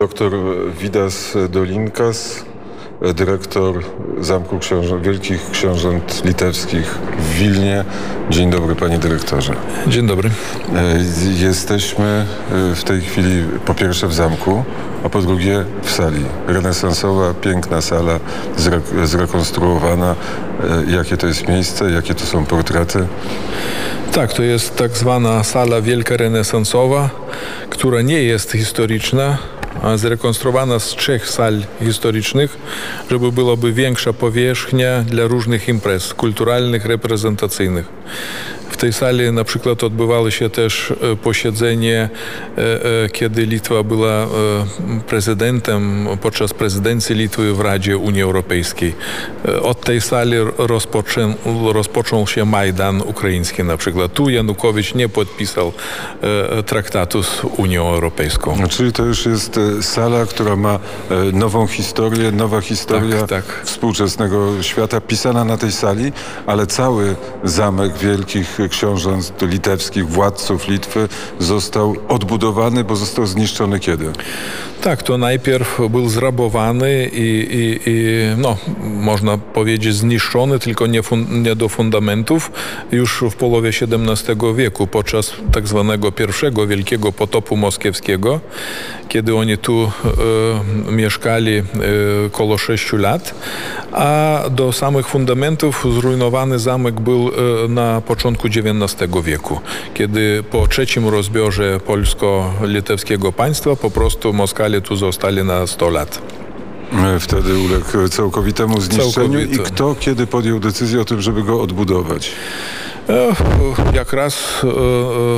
Doktor Widas Dolinkas, dyrektor Zamku Książę, Wielkich Książąt Litewskich w Wilnie. Dzień dobry panie dyrektorze. Dzień dobry. E, Jesteśmy e, w tej chwili po pierwsze w zamku, a po drugie w sali. Renesansowa, piękna sala, zre- zrekonstruowana. E, Jakie to jest miejsce, jakie to są portrety? Tak, to jest tak zwana sala wielka renesansowa, która nie jest historyczna, zrekonstruowana z trzech sal historycznych, żeby byłaby większa powierzchnia dla różnych imprez kulturalnych, reprezentacyjnych. W tej sali na przykład odbywało się też e, posiedzenie, e, e, kiedy Litwa była prezydentem podczas prezydencji Litwy w Radzie Unii Europejskiej. Od tej sali rozpoczę, rozpoczął się Majdan Ukraiński na przykład. Tu Janukowicz nie podpisał traktatu z Unią Europejską. Czyli to już jest sala, która ma nową historię, nowa historia Tak, tak. współczesnego świata pisana na tej sali, ale cały zamek wielkich książąt litewskich, władców Litwy został odbudowany, bo został zniszczony kiedy? Tak, to najpierw był zrabowany i, i, i no, można powiedzieć zniszczony, tylko nie, fun, nie do fundamentów, już w połowie XVII wieku, podczas tak zwanego pierwszego wielkiego potopu moskiewskiego, kiedy oni tu e, mieszkali e, koło 6 lat, a do samych fundamentów zrujnowany zamek był e, na początku XIX wieku, kiedy po trzecim rozbiorze polsko-litewskiego państwa po prostu Moskale tu zostali na 100 lat. Wtedy uległ całkowitemu zniszczeniu i Całkowite. kto kiedy podjął decyzję o tym, żeby go odbudować? Jak raz e, e,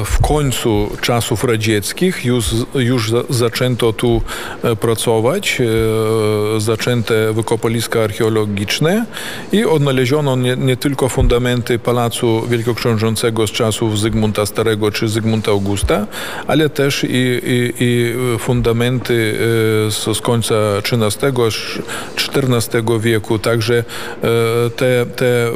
w końcu czasów radzieckich już, już zaczęto tu e, pracować, zaczęto wykopaliska archeologiczne i odnaleziono nie, nie tylko fundamenty Pałacu Wielkoksiążącego z czasów Zygmunta Starego czy Zygmunta Augusta, ale też i, i, i fundamenty z, z końca XIII, XIV wieku. Także te, te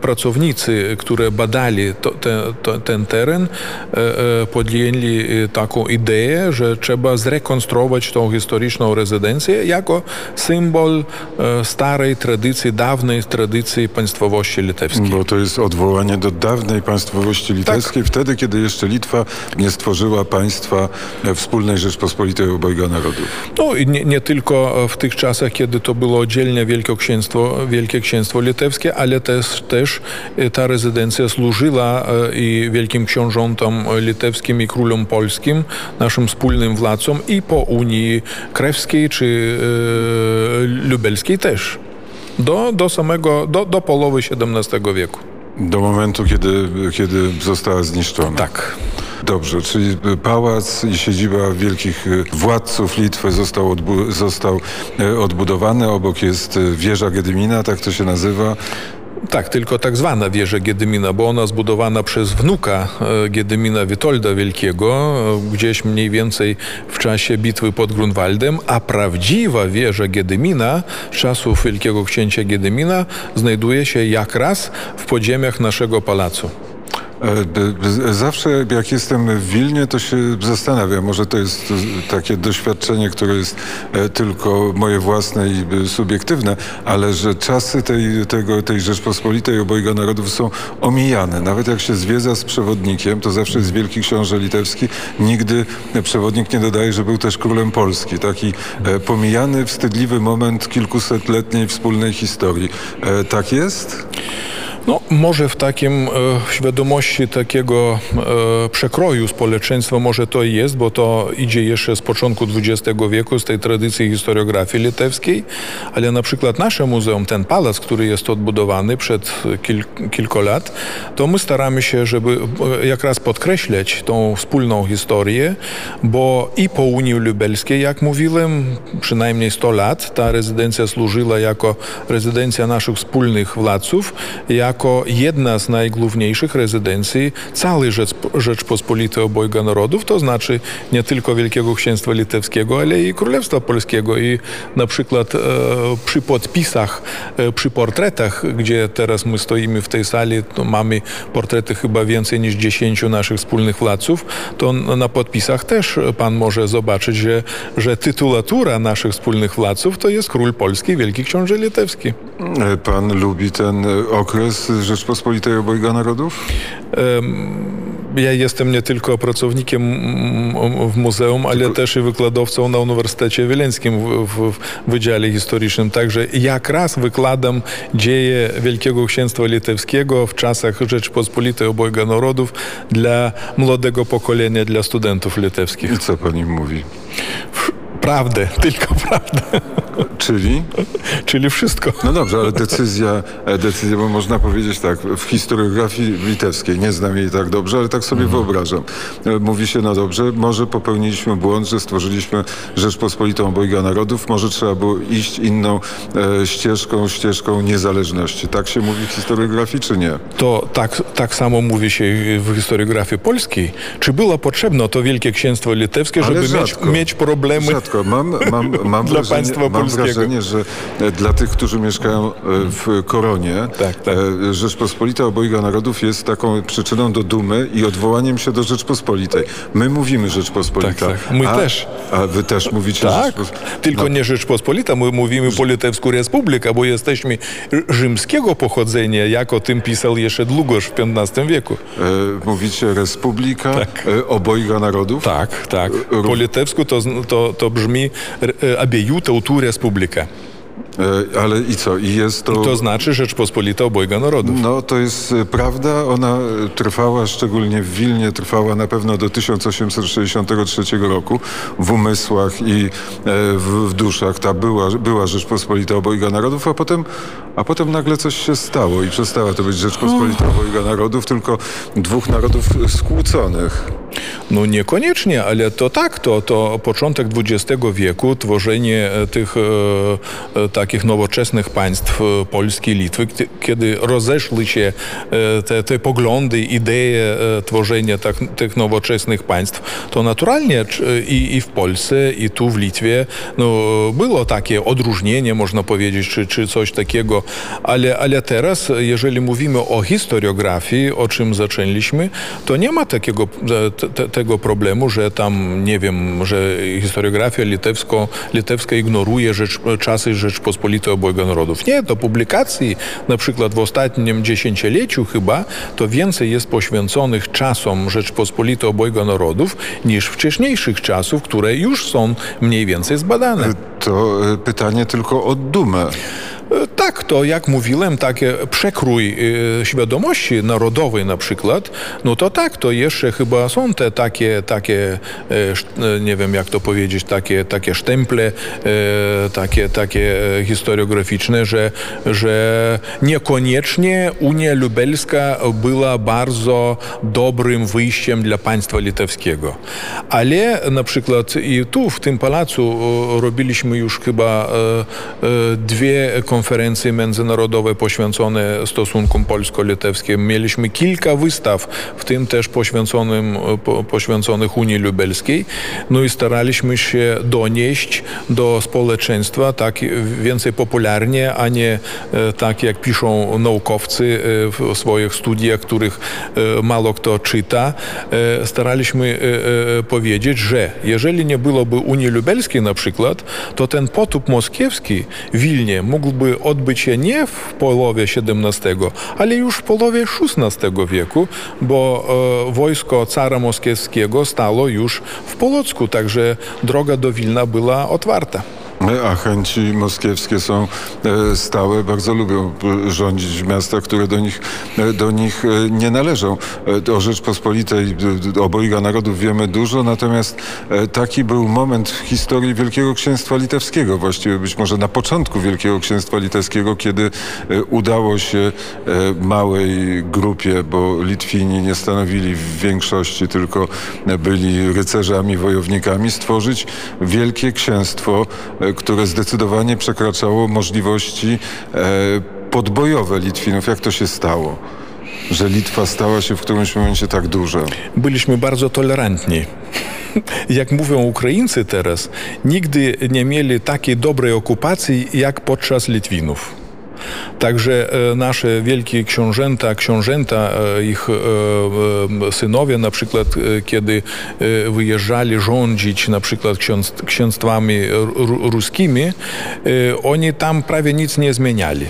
pracownicy, które badali to, te, to, ten teren, e, e, podjęli e, taką ideę, że trzeba zrekonstruować tą historyczną rezydencję jako symbol starej tradycji, dawnej tradycji państwowości litewskiej. Bo to jest odwołanie do dawnej państwowości litewskiej, wtedy, kiedy jeszcze Litwa nie stworzyła państwa wspólnej Rzeczpospolitej obojga narodów. No i nie, nie tylko w tych czasach, kiedy to było oddzielnie Wielkoksięstwo, Wielkie Księstwo Litewskie, ale też, też ta rezydencja służyła e, i wielkim książątom litewskim i królom polskim, naszym wspólnym władcom i po Unii Krewskiej czy e, Lubelskiej też. Do, do samego, do, do połowy XVII wieku. Do momentu, kiedy, kiedy została zniszczona. Tak. Dobrze, czyli pałac i siedziba wielkich e, władców Litwy został, odbu- został odbudowany. Obok jest wieża Gedymina, tak to się nazywa. Tak, tylko tak zwana wieża Giedymina, bo ona zbudowana przez wnuka e, Giedymina Witolda Wielkiego, e, gdzieś mniej więcej w czasie bitwy pod Grunwaldem, a prawdziwa wieża Giedymina czasów Wielkiego Księcia Giedymina znajduje się jak raz w podziemiach naszego pałacu. E, Zawsze jak jestem w Wilnie, to się zastanawiam, może to jest e, takie doświadczenie, które jest e, tylko moje własne i subiektywne, ale że czasy tej, tego, tej Rzeczpospolitej obojga narodów są omijane. Nawet jak się zwiedza z przewodnikiem, to zawsze jest wielki książę litewski, nigdy przewodnik nie dodaje, że był też królem Polski. Taki pomijany, wstydliwy moment kilkusetletniej wspólnej historii. Tak jest? No, może w takim e, świadomości takiego e, przekroju społeczeństwa może to jest, bo to idzie jeszcze z początku XX wieku, z tej tradycji historiografii litewskiej, ale na przykład nasze muzeum, ten pałac, który jest odbudowany przed kil, kilku lat, to my staramy się, żeby e, jak raz podkreślać tą wspólną historię, bo i po Unii Lubelskiej, jak mówiłem, przynajmniej 100 lat ta rezydencja służyła jako rezydencja naszych wspólnych władców, jako jako jedna z najgłówniejszych rezydencji całej Rzecz, Rzeczpospolitej Obojga Narodów, to znaczy nie tylko Wielkiego Księstwa Litewskiego, ale i Królestwa Polskiego. I na przykład e, przy podpisach, e, przy portretach, gdzie teraz my stoimy w tej sali, to mamy portrety chyba więcej niż 10 naszych wspólnych władców, to na podpisach też pan może zobaczyć, że, że tytulatura naszych wspólnych władców to jest król polski, wielki książę litewski. Pan lubi ten okres Rzeczpospolitej Obojga Narodów? Ja jestem nie tylko pracownikiem w muzeum, ale też i wykładowcą na Uniwersytecie Wileńskim w, w, w Wydziale Historycznym. Także jak raz wykładam dzieje Wielkiego Księstwa Litewskiego w czasach Rzeczpospolitej Obojga Narodów dla młodego pokolenia, dla studentów litewskich. I co pani mówi? Prawdę, tylko prawdę. Czyli? Czyli wszystko. No dobrze, ale decyzja, e, decyzja, bo można powiedzieć tak, w historiografii litewskiej, nie znam jej tak dobrze, ale tak sobie mhm. wyobrażam. E, mówi się, no dobrze, może popełniliśmy błąd, że stworzyliśmy Rzeczpospolitą Obojga Narodów, może trzeba było iść inną e, ścieżką, ścieżką niezależności. Tak się mówi w historiografii, czy nie? To tak, tak samo mówi się w historiografii polskiej. Czy było potrzebne to Wielkie Księstwo Litewskie, żeby mieć, mieć problemy... Rzadko. Mam, mam, mam dla wrażenie, państwa mam wrażenie, że e, dla tych, którzy mieszkają e, w Koronie, tak, tak. E, Rzeczpospolita Obojga Narodów jest taką przyczyną do dumy i odwołaniem się do Rzeczpospolitej. My mówimy Rzeczpospolita. Tak, tak. My a, też. A wy też mówicie Tak, tylko no. nie Rzeczpospolita, my mówimy po litewsku Republika, bo jesteśmy rzymskiego pochodzenia, jak o tym pisał jeszcze Długosz w XV wieku. E, mówicie Republika tak. Obojga Narodów? Tak, tak. Po litewsku to, to, to brzmi abiejų tautų respublika. E, ale i co? I jest to... I to znaczy Rzeczpospolita Obojga Narodów. No to jest e, prawda. Ona trwała, szczególnie w Wilnie, trwała na pewno do 1863 roku. W umysłach i e, w, w duszach ta była, była Rzeczpospolita Obojga Narodów, a potem, a potem nagle coś się stało i przestała to być Rzeczpospolita Obojga Narodów, tylko dwóch narodów skłóconych. No niekoniecznie, ale to tak, to, to początek XX wieku, tworzenie tych e, takich nowoczesnych państw e, Polski, Litwy, kiedy rozeszły się e, te, te poglądy, idee e, tworzenia tak, tych nowoczesnych państw, to naturalnie i, i w Polsce, i tu w Litwie no, było takie odróżnienie, można powiedzieć, czy, czy coś takiego, ale, ale teraz, jeżeli mówimy o historiografii, o czym zaczęliśmy, to nie ma takiego, te, tego problemu, że tam, nie wiem, że historiografia litewsko, litewska ignoruje rzecz, czasy Rzeczpospolitej Obojga Narodów. Nie, to publikacji, na przykład w ostatnim dziesięcioleciu chyba, to więcej jest poświęconych czasom Rzeczpospolitej Obojga Narodów niż wcześniejszych czasów, które już są mniej więcej zbadane. To e, pytanie tylko o dumę. Tak, to jak mówiłem, takie przekrój świadomości narodowej na przykład, no to tak, to jeszcze chyba są te takie, takie nie wiem jak to powiedzieć, takie, takie sztemple, takie, takie historiograficzne, że, że niekoniecznie Unia Lubelska była bardzo dobrym wyjściem dla państwa litewskiego. Ale na przykład i tu w tym pałacu robiliśmy już chyba dwie konferencje konferencje międzynarodowe poświęcone stosunkom polsko-litewskim. Mieliśmy kilka wystaw, w tym też poświęconym, po, poświęconych Unii Lubelskiej. No i staraliśmy się donieść do społeczeństwa tak więcej popularnie, a nie e, tak jak piszą naukowcy e, w swoich studiach, których e, mało kto czyta. Staraliśmy powiedzieć, że jeżeli nie byłoby Unii Lubelskiej na przykład, to ten potop moskiewski w Wilnie mógłby mógłby odbyć się nie w połowie XVII, ale już w połowie XVI wieku, bo e, wojsko cara moskiewskiego stało już w Polocku, także droga do Wilna była otwarta. A chęci moskiewskie są e, stałe, bardzo lubią rządzić w miastach, które do nich, e, do nich e, nie należą. O Rzeczpospolitej obojga narodów wiemy dużo, natomiast taki był moment w historii Wielkiego Księstwa Litewskiego, właściwie być może na początku Wielkiego Księstwa Litewskiego, kiedy udało się małej grupie, bo Litwini nie stanowili w większości, tylko byli rycerzami, wojownikami, stworzyć Wielkie Księstwo które zdecydowanie przekraczało możliwości e, podbojowe Litwinów. Jak to się stało? Że Litwa stała się w którymś momencie tak duża. Byliśmy bardzo tolerantni. Jak mówią Ukraińcy teraz, nigdy nie mieli takiej dobrej okupacji jak podczas Litwinów. Także nasze wielkie książęta, książęta, ich synowie, na przykład kiedy wyjeżdżali rządzić na przykład księstwami ruskimi, oni tam prawie nic nie zmieniali.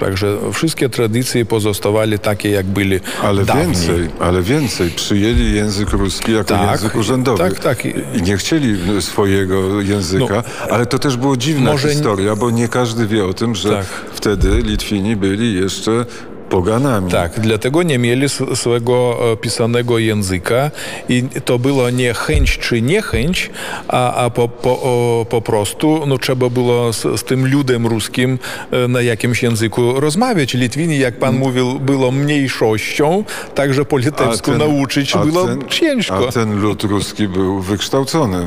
Także wszystkie tradycje pozostawali takie, jak byli Ale dawniej. więcej, ale więcej. Przyjęli język ruski jako Tak, język urzędowy. tak, tak. I nie chcieli swojego języka, No, ale to też było dziwna może- historia, bo nie każdy wie o tym, że Tak. wtedy Litwini byli jeszcze poganami. Tak, dlatego nie mieli swego e, pisanego języka i to było nie chęć czy niechęć, a, a po, po, o, po prostu no, trzeba było z, z tym ludem ruskim e, na jakimś języku rozmawiać. Litwini, jak pan mówił, było mniejszością, także po litewsku nauczyć a było ten- ciężko. A ten lud ruski był wykształcony,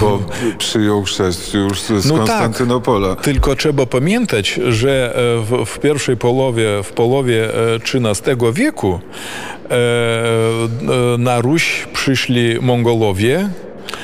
bo przyjął chrzest już z No tak. Konstantynopola. Tylko trzeba pamiętać, że e, w, w pierwszej połowie, w połowie e, XIII wieku e, e, na Ruś przyszli Mongolowie.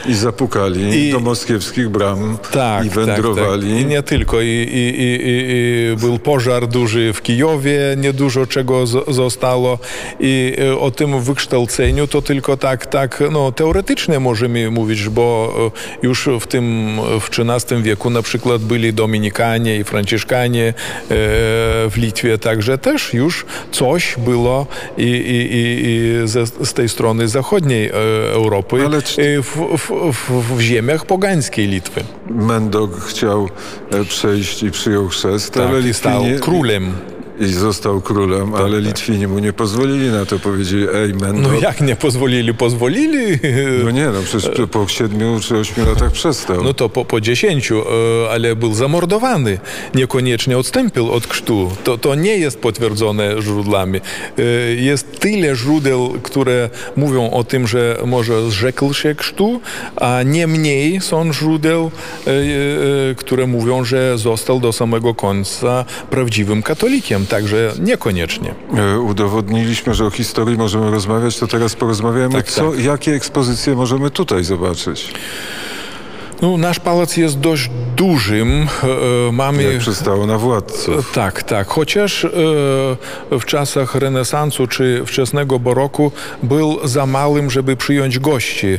I zapukali I- do moskiewskich bram Tak, i wędrowali. Tak, tak. I nie tylko. I, i, i, był pożar duży w Kijowie, niedużo czego z, zostało. I e, o tym wykształceniu to tylko tak, tak no, teoretycznie możemy mówić, bo e, już w tym w XIII wieku na przykład byli Dominikanie i Franciszkanie e, w Litwie, także też już coś było i, i, i, i ze, z tej strony zachodniej Europy Ale czy- w, w, w, w ziemiach pogańskiej Litwy. Mendok chciał e, przejść i przyjął chrzest, ale Tak, i stał królem. I został królem, ale tak. Litwini mu nie pozwolili na to. Powiedzieli, ej Mendok... No jak nie pozwolili? Pozwolili. No nie, no przecież po siedmiu czy ośmiu latach przestał. No to po, po dziesięciu, e, ale był zamordowany. Niekoniecznie odstąpił od chrztu. To, to nie jest potwierdzone źródłami. E, Jest tyle źródeł, które mówią o tym, że może zrzekł się chrztu, a nie mniej są źródeł, e, które mówią, że został do samego końca prawdziwym katolikiem. Także niekoniecznie. E, Udowodniliśmy, że o historii możemy rozmawiać, to teraz porozmawiamy, Tak, co, tak. jakie ekspozycje możemy tutaj zobaczyć. No, nasz pałac jest dość dużym. E, Mamy... Jak przystało na władców. Tak, tak. Chociaż e, w czasach renesansu czy wczesnego baroku był za małym, żeby przyjąć gości. E,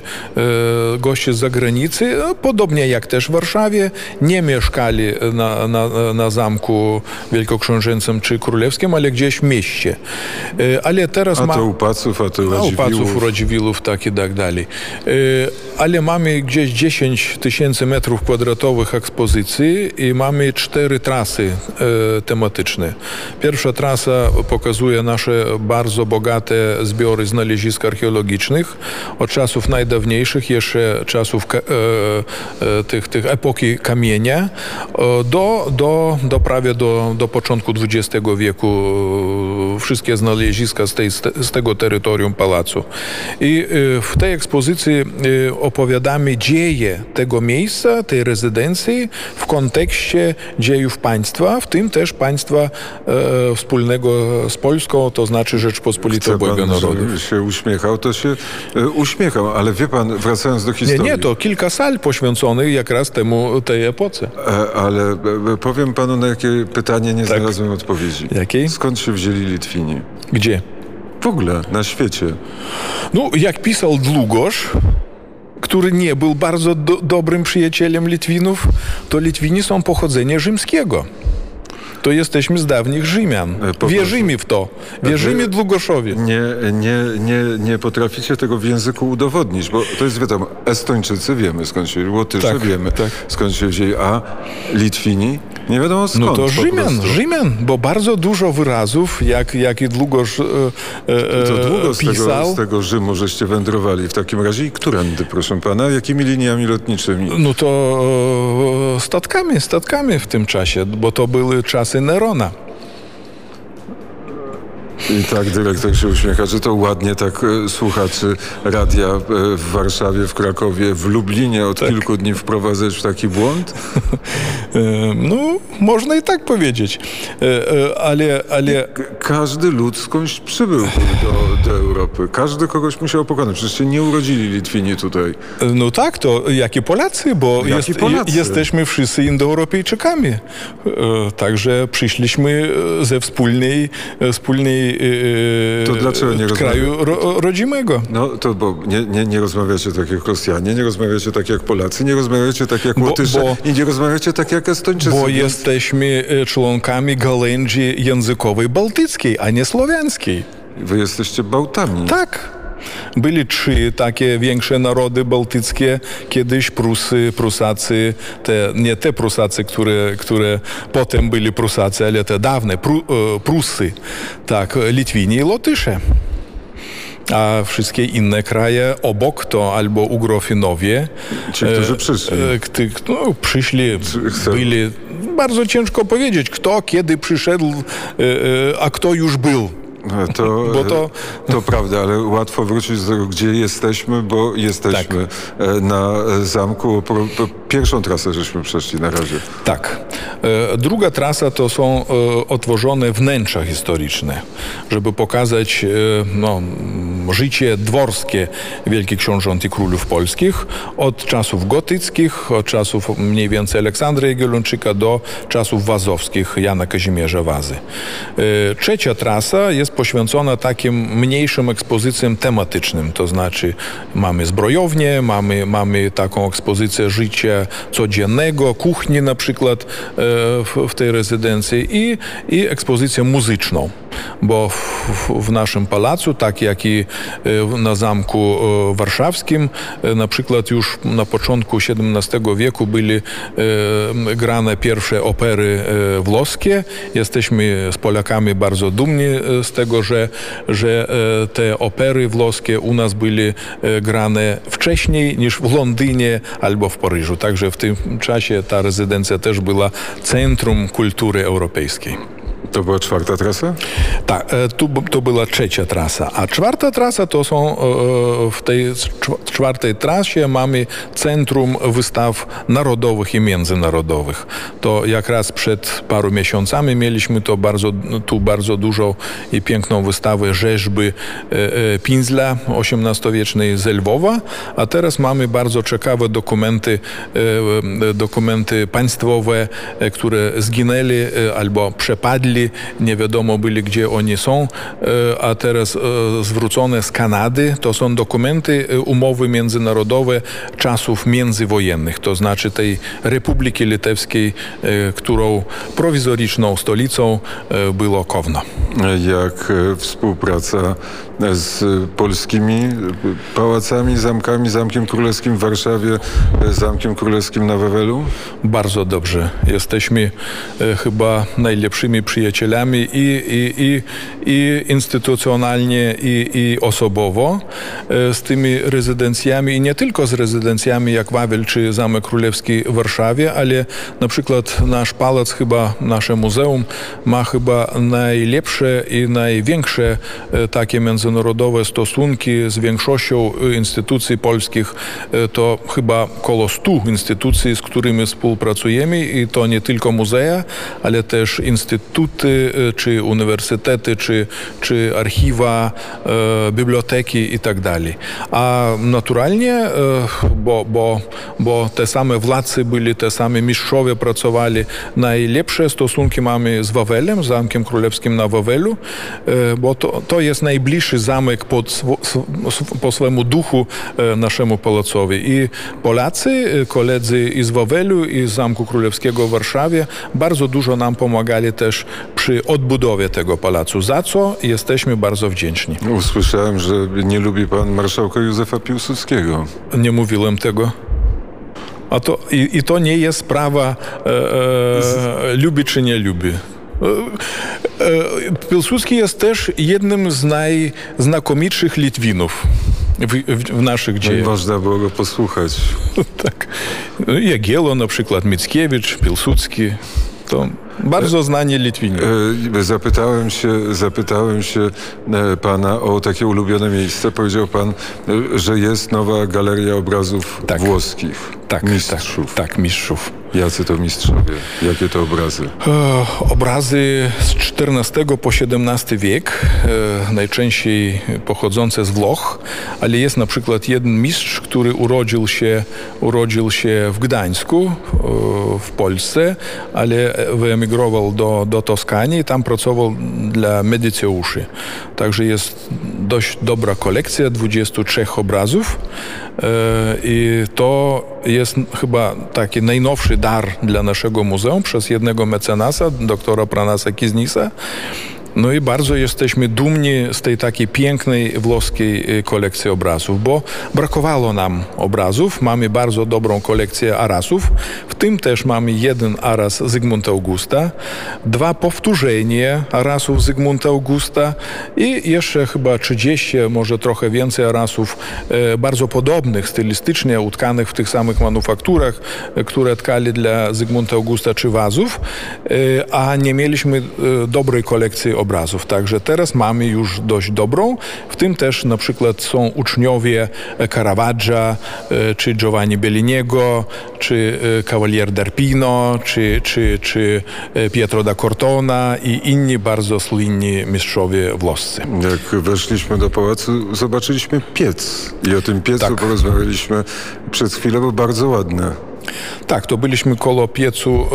gości z zagranicy, e, podobnie jak też w Warszawie, nie mieszkali na, na, na zamku wielkoksiążęcym czy królewskim, ale gdzieś w mieście. E, ale teraz A ma... to u Paców, a to u A u Paców, Radziwiłłów. Radziwiłłów, tak i tak dalej. E, Ale mamy gdzieś 10 tysięcy metrów kwadratowych ekspozycji i mamy cztery trasy e, tematyczne. Pierwsza trasa pokazuje nasze bardzo bogate zbiory znalezisk archeologicznych od czasów najdawniejszych, jeszcze czasów e, e, tych, tych epoki kamienia e, do, do, do prawie do, do początku XX wieku e, wszystkie znaleziska z, tej, z tego terytorium pałacu. I e, w tej ekspozycji opowiadamy dzieje tego miejsca, tej rezydencji w kontekście dziejów państwa, w tym też państwa e, wspólnego z Polską, to znaczy Rzeczpospolitej Chce Obojga Narodów. się uśmiechał, to się e, uśmiecham, ale wie pan, wracając do Nie, historii. nie, to kilka sal poświęconych jak raz temu, tej epoce. E, Ale e, powiem panu, na jakie pytanie nie Tak. znalazłem odpowiedzi. Jakiej? Skąd się wzięli Litwini? Gdzie? W ogóle, na świecie. No, jak pisał Długosz, który nie był bardzo do, dobrym przyjacielem Litwinów, to Litwini są pochodzenia rzymskiego. To jesteśmy z dawnych Rzymian. E, po Wierzymy w to. Wierzymy Długoszowi. Nie, nie, nie, nie potraficie tego w języku udowodnić, bo to jest wiadomo, Estończycy wiemy skąd się wzięli, Łotysze Tak, wiemy tak. skąd się wzięli, a Litwini nie wiadomo skąd. No to Rzymian. Rzymian, bo bardzo dużo wyrazów, jak, jak i Długosz e, e, To długo z tego, pisał. z tego Rzymu żeście wędrowali w takim razie i którędy, proszę pana? Jakimi liniami lotniczymi? No to e, statkami, statkami w tym czasie, bo to były czasy Нерона. I tak dyrektor się uśmiecha, że to ładnie tak e, słuchaczy radia e, w Warszawie, w Krakowie, w Lublinie od tak. kilku dni wprowadzać w taki błąd? no, można i tak powiedzieć. Ale, ale... Każdy lud skądś przybył do, do Europy. Każdy kogoś musiał pokonać. Przecież się nie urodzili Litwini tutaj. No tak, to jak i Polacy, bo jak jest, Polacy. jesteśmy wszyscy Indoeuropejczykami. Także przyszliśmy ze wspólnej, wspólnej to dlaczego nie kraju ro, rodzimego. No to bo nie, nie, nie rozmawiacie tak jak Rosjanie, nie rozmawiacie tak jak Polacy, nie rozmawiacie tak jak Łotysze bo, i nie rozmawiacie tak jak Estończycy. Bo jesteśmy członkami galędzi językowej bałtyckiej, a nie słowiańskiej. Wy jesteście Bałtami. Tak. Byli trzy takie większe narody bałtyckie. Kiedyś Prusy, Prusacy, te, nie te Prusacy, które, które potem byli Prusacy, ale te dawne Pru, e, Prusy. Tak, Litwini i Lotysze a wszystkie inne kraje obok to albo Ugrofinowie. Ci, którzy przyszli. E, no, przyszli, byli. Bardzo ciężko powiedzieć, kto kiedy przyszedł, e, a kto już był. To, bo to... to prawda, ale łatwo wrócić do gdzie jesteśmy, bo jesteśmy tak. E, na zamku. Pierwszą trasę żeśmy przeszli na razie. Tak. E, druga trasa to są e, otworzone wnętrza historyczne, żeby pokazać no, życie dworskie Wielkich Książąt i Królów Polskich od czasów gotyckich, od czasów mniej więcej Aleksandra Jagiellończyka do czasów wazowskich Jana Kazimierza Wazy. Trzecia trasa jest poświęcona takim mniejszym ekspozycjom tematycznym, to znaczy mamy zbrojownię, mamy, mamy taką ekspozycję życia codziennego, kuchni na przykład e, w, tej rezydencji i, i ekspozycję muzyczną bo w, w, naszym pałacu, tak jak i e, na Zamku e, Warszawskim, na przykład już na początku XVII wieku byli grane pierwsze opery włoskie. Jesteśmy z Polakami bardzo dumni z tego, że, że e, te opery włoskie u nas były e, grane wcześniej niż w Londynie albo w Paryżu. Także w tym czasie ta rezydencja też była centrum kultury europejskiej. To była czwarta trasa? Tak, e, tu, to była trzecia trasa. A czwarta trasa to są e, w tej czwartej trasie mamy Centrum Wystaw Narodowych i Międzynarodowych. To jak raz przed paru miesiącami mieliśmy to bardzo, tu bardzo dużą i piękną wystawę rzeźby e, Pinzla XVIII-wiecznej z Lwowa, a teraz mamy bardzo ciekawe dokumenty, dokumenty państwowe, które zginęli albo przepadli nie wiadomo byli, gdzie oni są, e, a teraz e, zwrócone z Kanady. To są dokumenty, e, umowy międzynarodowe czasów międzywojennych, to znaczy tej Republiki Litewskiej, którą prowizoryczną stolicą było Kowno. Jak współpraca z polskimi pałacami, zamkami, Zamkiem Królewskim w Warszawie, Zamkiem Królewskim na Wawelu? Bardzo dobrze. Jesteśmy chyba najlepszymi przyjacielami i, i, i, i instytucjonalnie, i, i osobowo e, z tymi rezydencjami i nie tylko z rezydencjami jak Wawel czy Zamek Królewski w Warszawie, ale na przykład nasz pałac chyba, nasze muzeum ma chyba najlepsze i największe e, takie międzynarodowe stosunki z większością instytucji polskich. E, to chyba około 100 instytucji, z którymi współpracujemy i to nie tylko muzea, ale też instytuty czy uniwersytety, czy, czy archiwa, e, biblioteki i tak dalej. A naturalnie, e, bo, bo, bo te same władcy byli, te same mistrzowie pracowali, najlepsze stosunki mamy z Wawelem, Zamkiem Królewskim na Wawelu, e, bo to, to jest najbliższy zamek pod, po swojemu duchu naszemu pałacowi. I Polacy, koledzy i z Wawelu, i z Zamku Królewskiego w Warszawie bardzo dużo nam pomagali też przy odbudowie tego pałacu, za co jesteśmy bardzo wdzięczni. Usłyszałem, że nie lubi pan marszałka Józefa Piłsudskiego. Nie mówiłem tego. A to, i, i to nie jest sprawa e, e, lubi czy nie lubi. E, e, Piłsudski jest też jednym z najznakomitszych Litwinów. W, w, naszych dziejach. No można było go posłuchać. tak. Jagielo na przykład, Mickiewicz, Piłsudski. To Bardzo znani Litwini. Zapytałem się, zapytałem się pana o takie ulubione miejsce. Powiedział pan, że jest nowa galeria obrazów tak. włoskich. Tak, mistrzów. Tak, tak, mistrzów. Jacy to mistrzowie? Jakie to obrazy? E, obrazy z XIV po XVII wiek, e, najczęściej pochodzące z Włoch, ale jest na przykład jeden mistrz, który urodził się, urodził się w Gdańsku, e, w Polsce, ale wyemigrował do, do Toskanii i tam pracował dla medyceuszy. Także jest dość dobra kolekcja 23 obrazów i to jest chyba taki najnowszy dar dla naszego muzeum przez jednego mecenasa, doktora Pranasa Kiznisa. No i bardzo jesteśmy dumni z tej takiej pięknej włoskiej y, kolekcji obrazów, bo brakowało nam obrazów. Mamy bardzo dobrą kolekcję arasów. W tym też mamy jeden aras Zygmunta Augusta, dwa powtórzenie arasów Zygmunta Augusta i jeszcze chyba 30, może trochę więcej arasów e, bardzo podobnych stylistycznie, utkanych w tych samych manufakturach, e, które tkali dla Zygmunta Augusta czy wazów, a nie mieliśmy dobrej kolekcji obrazów. Także teraz mamy już dość dobrą. W tym też na przykład są uczniowie Caravaggia, e, czy Giovanni Belliniego, czy e, Cavalier d'Arpino, czy, czy, czy e, Pietro da Cortona i inni bardzo słynni mistrzowie włoscy. Jak weszliśmy do pałacu, zobaczyliśmy piec i o tym piecu tak. porozmawialiśmy przez chwilę, bo bardzo ładne. Tak, to byliśmy koło piecu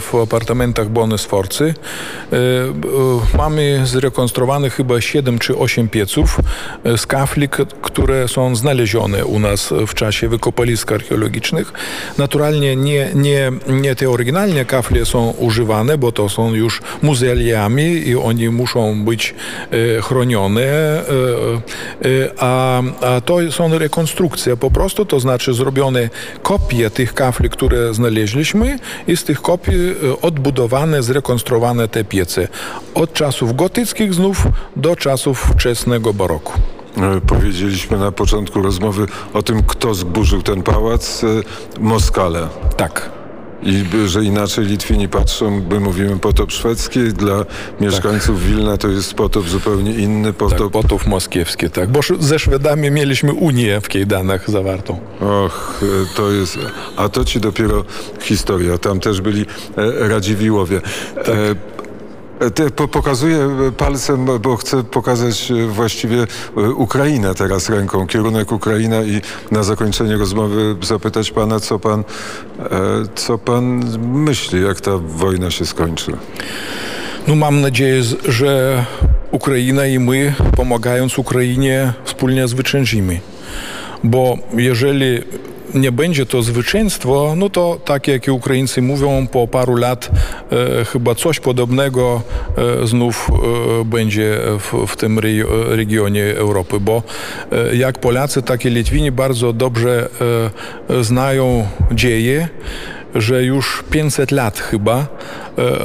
w apartamentach Bony Sforcy. E, e, mamy zrekonstruowane chyba 7 czy 8 pieców e, z kafli, które są znalezione u nas w czasie wykopalisk archeologicznych. Naturalnie nie, nie, nie te oryginalne kafle są używane, bo to są już muzealiami i oni muszą być chronione, a, a to są rekonstrukcje po prostu, to znaczy zrobione kopie tych tych kafli, które znaleźliśmy i z tych kopii e, odbudowane, zrekonstruowane te piece. Od czasów gotyckich znów do czasów wczesnego baroku. E, powiedzieliśmy na początku rozmowy o tym, kto zburzył ten pałac. E, Moskale. Tak. I że inaczej Litwini patrzą, my mówimy potop szwedzki, dla mieszkańców tak. Wilna to jest potop zupełnie inny. Potop... Tak, potop moskiewski, tak. Bo ze Szwedami mieliśmy Unię w Kejdanach zawartą. Och, e, to jest... A to ci dopiero historia. Tam też byli e, Radziwiłowie. Tak. Pokazuję palcem, bo chcę pokazać e, właściwie e, Ukrainę teraz ręką, kierunek Ukraina i na zakończenie rozmowy zapytać pana, co pan, e, co pan myśli, jak ta wojna się skończy. No mam nadzieję, że Ukraina i my, pomagając Ukrainie, wspólnie zwyciężymy. Bo jeżeli nie będzie to zwycięstwo, no to tak jak i Ukraińcy mówią, po paru lat e, chyba coś podobnego e, znów e, będzie w, w tym regionie Europy, bo e, jak Polacy, tak i Litwini bardzo dobrze e, znają dzieje, że już 500 lat chyba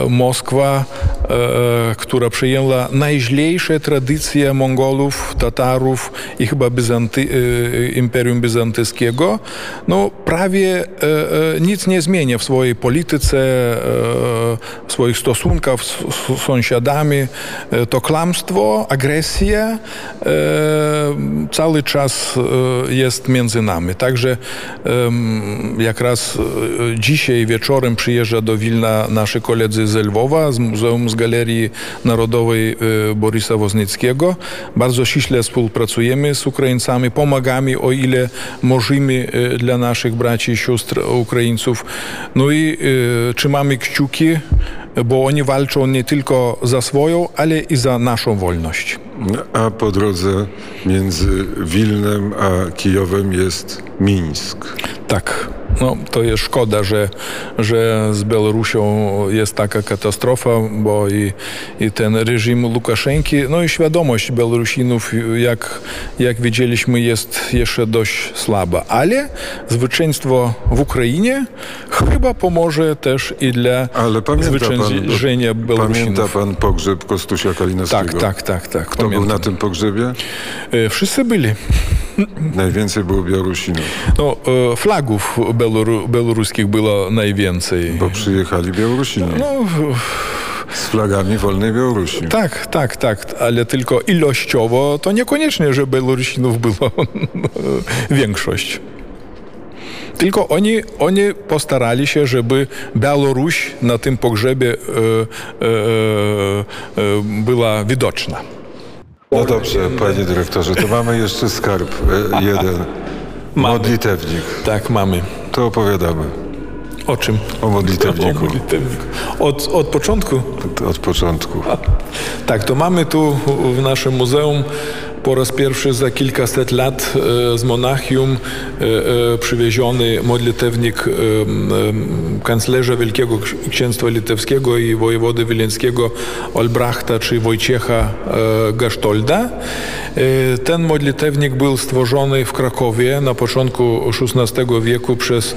Moskwa, e, która przyjęła najźlejsze tradycje Mongolów, Tatarów i chyba e, Imperium Bizantyjskiego, no prawie nic nie zmienia w swojej polityce, w swoich stosunkach z sąsiadami. To kłamstwo, agresja cały czas jest między nami. Także jak raz dzisiaj wieczorem przyjeżdża do Wilna nasze koledzy koledzy z Lwowa, z Muzeum z Galerii Narodowej e, Borysa Woznickiego. Bardzo ściśle współpracujemy z Ukraińcami, pomagamy o ile możemy e, dla naszych braci i sióstr Ukraińców. No i e, trzymamy kciuki, bo oni walczą nie tylko za swoją, ale i za naszą wolność. A po drodze między Wilnem a Kijowem jest Mińsk. Tak. No, to jest szkoda, że, że z Białorusią jest taka katastrofa, bo i, i ten reżim Łukaszenki, no i świadomość Białorusinów, jak, jak widzieliśmy, jest jeszcze dość słaba. Ale zwycięstwo w Ukrainie chyba pomoże też i dla Ale zwyciężenia pan, Białorusinów. Pamięta pan pogrzeb Kostusia Kalinowskiego? Tak, tak, tak. tak Kto pamiętam. był na tym pogrzebie? E, wszyscy byli. Najwięcej było Białorusinów? No, e, flagów beloru, białoruskich było najwięcej. Bo przyjechali Białorusini. No, z flagami wolnej Białorusi. Tak, tak, tak, ale tylko ilościowo to niekoniecznie, że Białorusinów było większość. Tylko oni, oni postarali się, żeby Białoruś na tym pogrzebie e, e, e, była widoczna. No dobrze, panie dyrektorze, to mamy jeszcze skarb jeden. Mamy. Modlitewnik. Tak, mamy. To opowiadamy. O czym? O modlitewniku. O modlitewniku. Od, od początku? Od, od początku. A, tak, to mamy tu w naszym muzeum po raz pierwszy za kilkaset lat e, z Monachium e, e, przywieziony modlitewnik kanclerza Wielkiego Księstwa Litewskiego i wojewody wileńskiego Olbrachta czy Wojciecha Gasztolda. Ten modlitewnik był stworzony w Krakowie na początku XVI wieku przez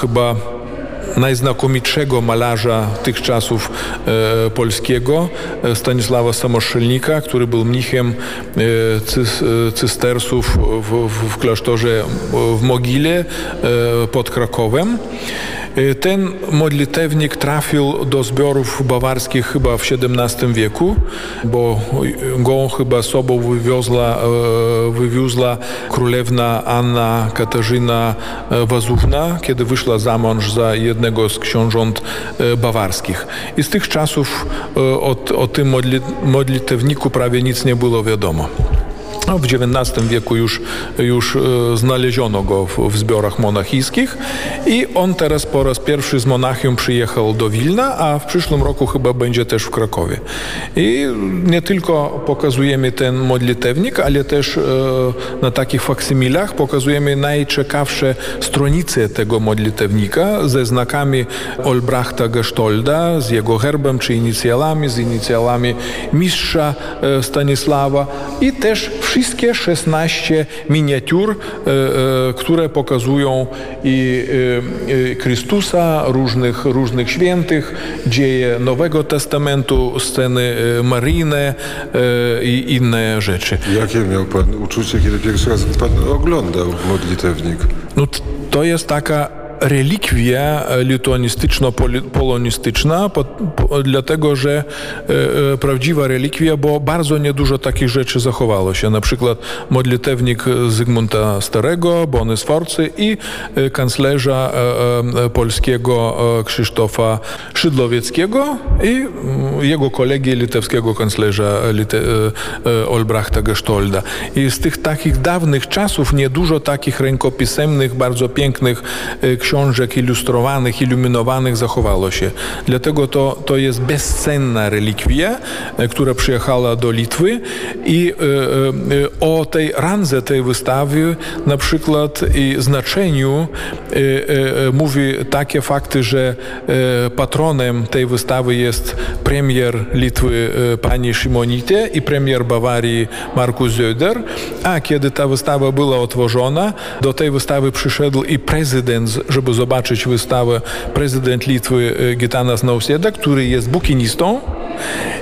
chyba najznakomitszego malarza tych czasów e, polskiego, e, Stanisława Samoszelnika, który był mnichem e, cys, e, cystersów w, w, w klasztorze w Mogile e, pod Krakowem. Ten modlitewnik trafił do zbiorów bawarskich chyba w XVII wieku, bo go chyba sobą wywiozła, wywiózła królewna Anna Katarzyna Wazówna, kiedy wyszła za mąż za jednego z książąt bawarskich. I z tych czasów o, o tym modlitewniku prawie nic nie było wiadomo. No, w XIX wieku już, już e, znaleziono go w, w zbiorach monachijskich i on teraz po raz pierwszy z Monachium przyjechał do Wilna, a w przyszłym roku chyba będzie też w Krakowie. I nie tylko pokazujemy ten modlitewnik, ale też e, na takich faksymilach pokazujemy najciekawsze stronice tego modlitewnika ze znakami Olbrachta Gestolda, z jego herbem czy inicjalami, z inicjalami mistrza e, Stanisława i też wszystkie 16 miniatur, e, e, które pokazują i e, Chrystusa, różnych, różnych świętych, dzieje Nowego Testamentu, sceny maryjne i inne rzeczy. Jakie miał Pan uczucie, kiedy pierwszy raz Pan oglądał modlitewnik? No, to jest taka relikwia lituanistyczno-polonistyczna, dlatego że prawdziwa relikwia, bo bardzo niedużo takich rzeczy zachowało się. Na przykład modlitewnik Zygmunta Starego, Bony Sforcy i kanclerza polskiego Krzysztofa Szydlowieckiego i jego kolegi litewskiego kanclerza Olbrachta Gestolda. I z tych takich dawnych czasów niedużo takich rękopisemnych, bardzo pięknych książek książek ilustrowanych, iluminowanych zachowało się. Dlatego to, to jest bezcenna relikwia, e, która przyjechała do Litwy i e, e, o tej randze tej wystawy na przykład i znaczeniu mówi takie fakty, że patronem tej wystawy jest premier Litwy pani Szymonite i premier Bawarii Markus Söder, a kiedy ta wystawa była otworzona, do tej wystawy przyszedł i prezydent żeby zobaczyć wystawę prezydent Litwy e, Gitanas Nausėda, który jest bukinistą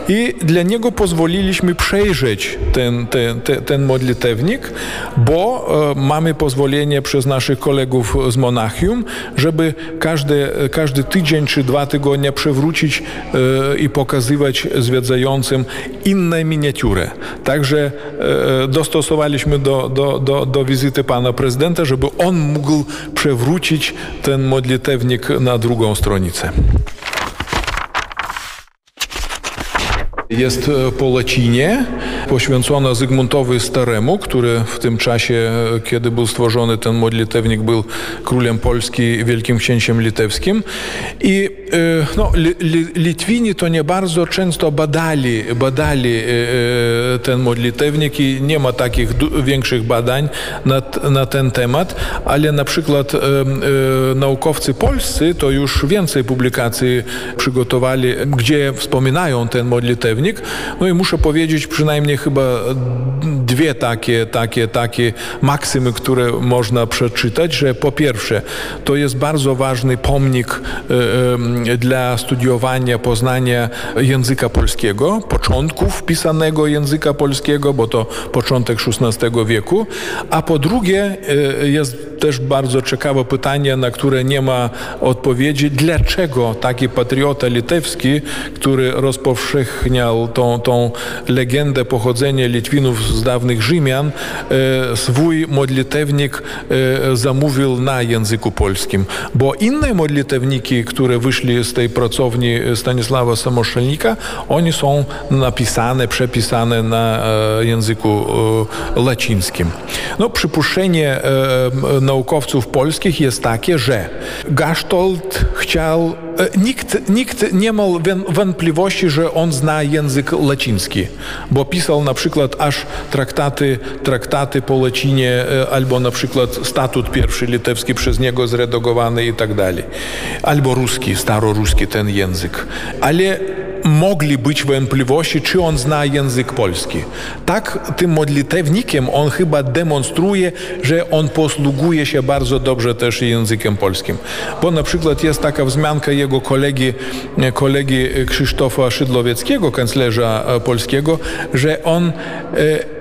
i dla niego pozwoliliśmy przejrzeć ten, ten, ten, ten modlitewnik, bo e, mamy pozwolenie przez naszych kolegów z Monachium, żeby każdy, każdy tydzień czy dwa tygodnie przewrócić e, i pokazywać zwiedzającym inne miniatury. Także e, dostosowaliśmy do, do, do, do wizyty pana prezydenta, żeby on mógł przewrócić ten modlitewnik na drugą stronicę. Jest e, po łacinie, poświęcona Zygmuntowi Staremu, który w tym czasie, e, kiedy był stworzony ten modlitewnik, był królem Polski wielkim księciem litewskim. I e, no, Litwini to nie bardzo często badali, badali ten modlitewnik i nie ma takich większych badań na, na ten temat, ale na przykład naukowcy polscy to już więcej publikacji przygotowali, gdzie wspominają ten modlitewnik No i muszę powiedzieć przynajmniej chyba dwie takie, takie, takie maksymy, które można przeczytać, że po pierwsze, to jest bardzo ważny pomnik e, e, dla studiowania, poznania języka polskiego, początków pisanego języka polskiego, bo to początek XVI wieku, a po drugie e, jest też bardzo ciekawe pytanie, na które nie ma odpowiedzi. Dlaczego taki patriota litewski, który rozpowszechniał tą, tą legendę pochodzenia Litwinów z dawnych Rzymian, e, swój modlitewnik e, zamówił na języku polskim? Bo inne modlitewniki, które wyszli z tej pracowni Stanisława Samoszelnika, oni są napisane, przepisane na e, języku łacińskim. No, przypuszczenie e, naukowców polskich jest takie, że Gasztold chciał, e, nikt, nikt nie miał wątpliwości, że on zna język łaciński, bo pisał na przykład aż traktaty, traktaty po łacinie, e, albo na przykład statut pierwszy litewski przez niego zredagowany i tak dalej. Albo ruski, staroruski ten język. Ale mogli być wątpliwości, czy on zna język polski. Tak, tym modlitewnikiem on chyba demonstruje, że on posługuje się bardzo dobrze też językiem polskim. Bo na przykład jest taka wzmianka jego kolegi, kolegi Krzysztofa Szydlowieckiego, kanclerza polskiego, że on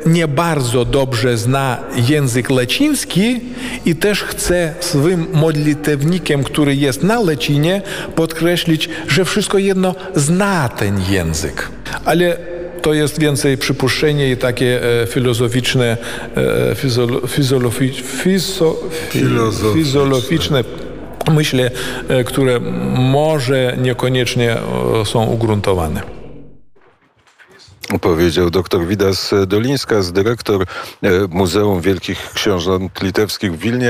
nie bardzo dobrze zna język łaciński i też chce swym modlitewnikiem, który jest na łacinie, podkreślić, że wszystko jedno zna ten język. Ale to jest więcej przypuszczenie i takie e, filozoficzne, e, fizolo, fizolofi, fizo, fizoloficzne myśli, e, które może niekoniecznie e, są ugruntowane. Powiedział dr Widas Dolińska, dyrektor e, Muzeum Wielkich Książąt Litewskich w Wilnie.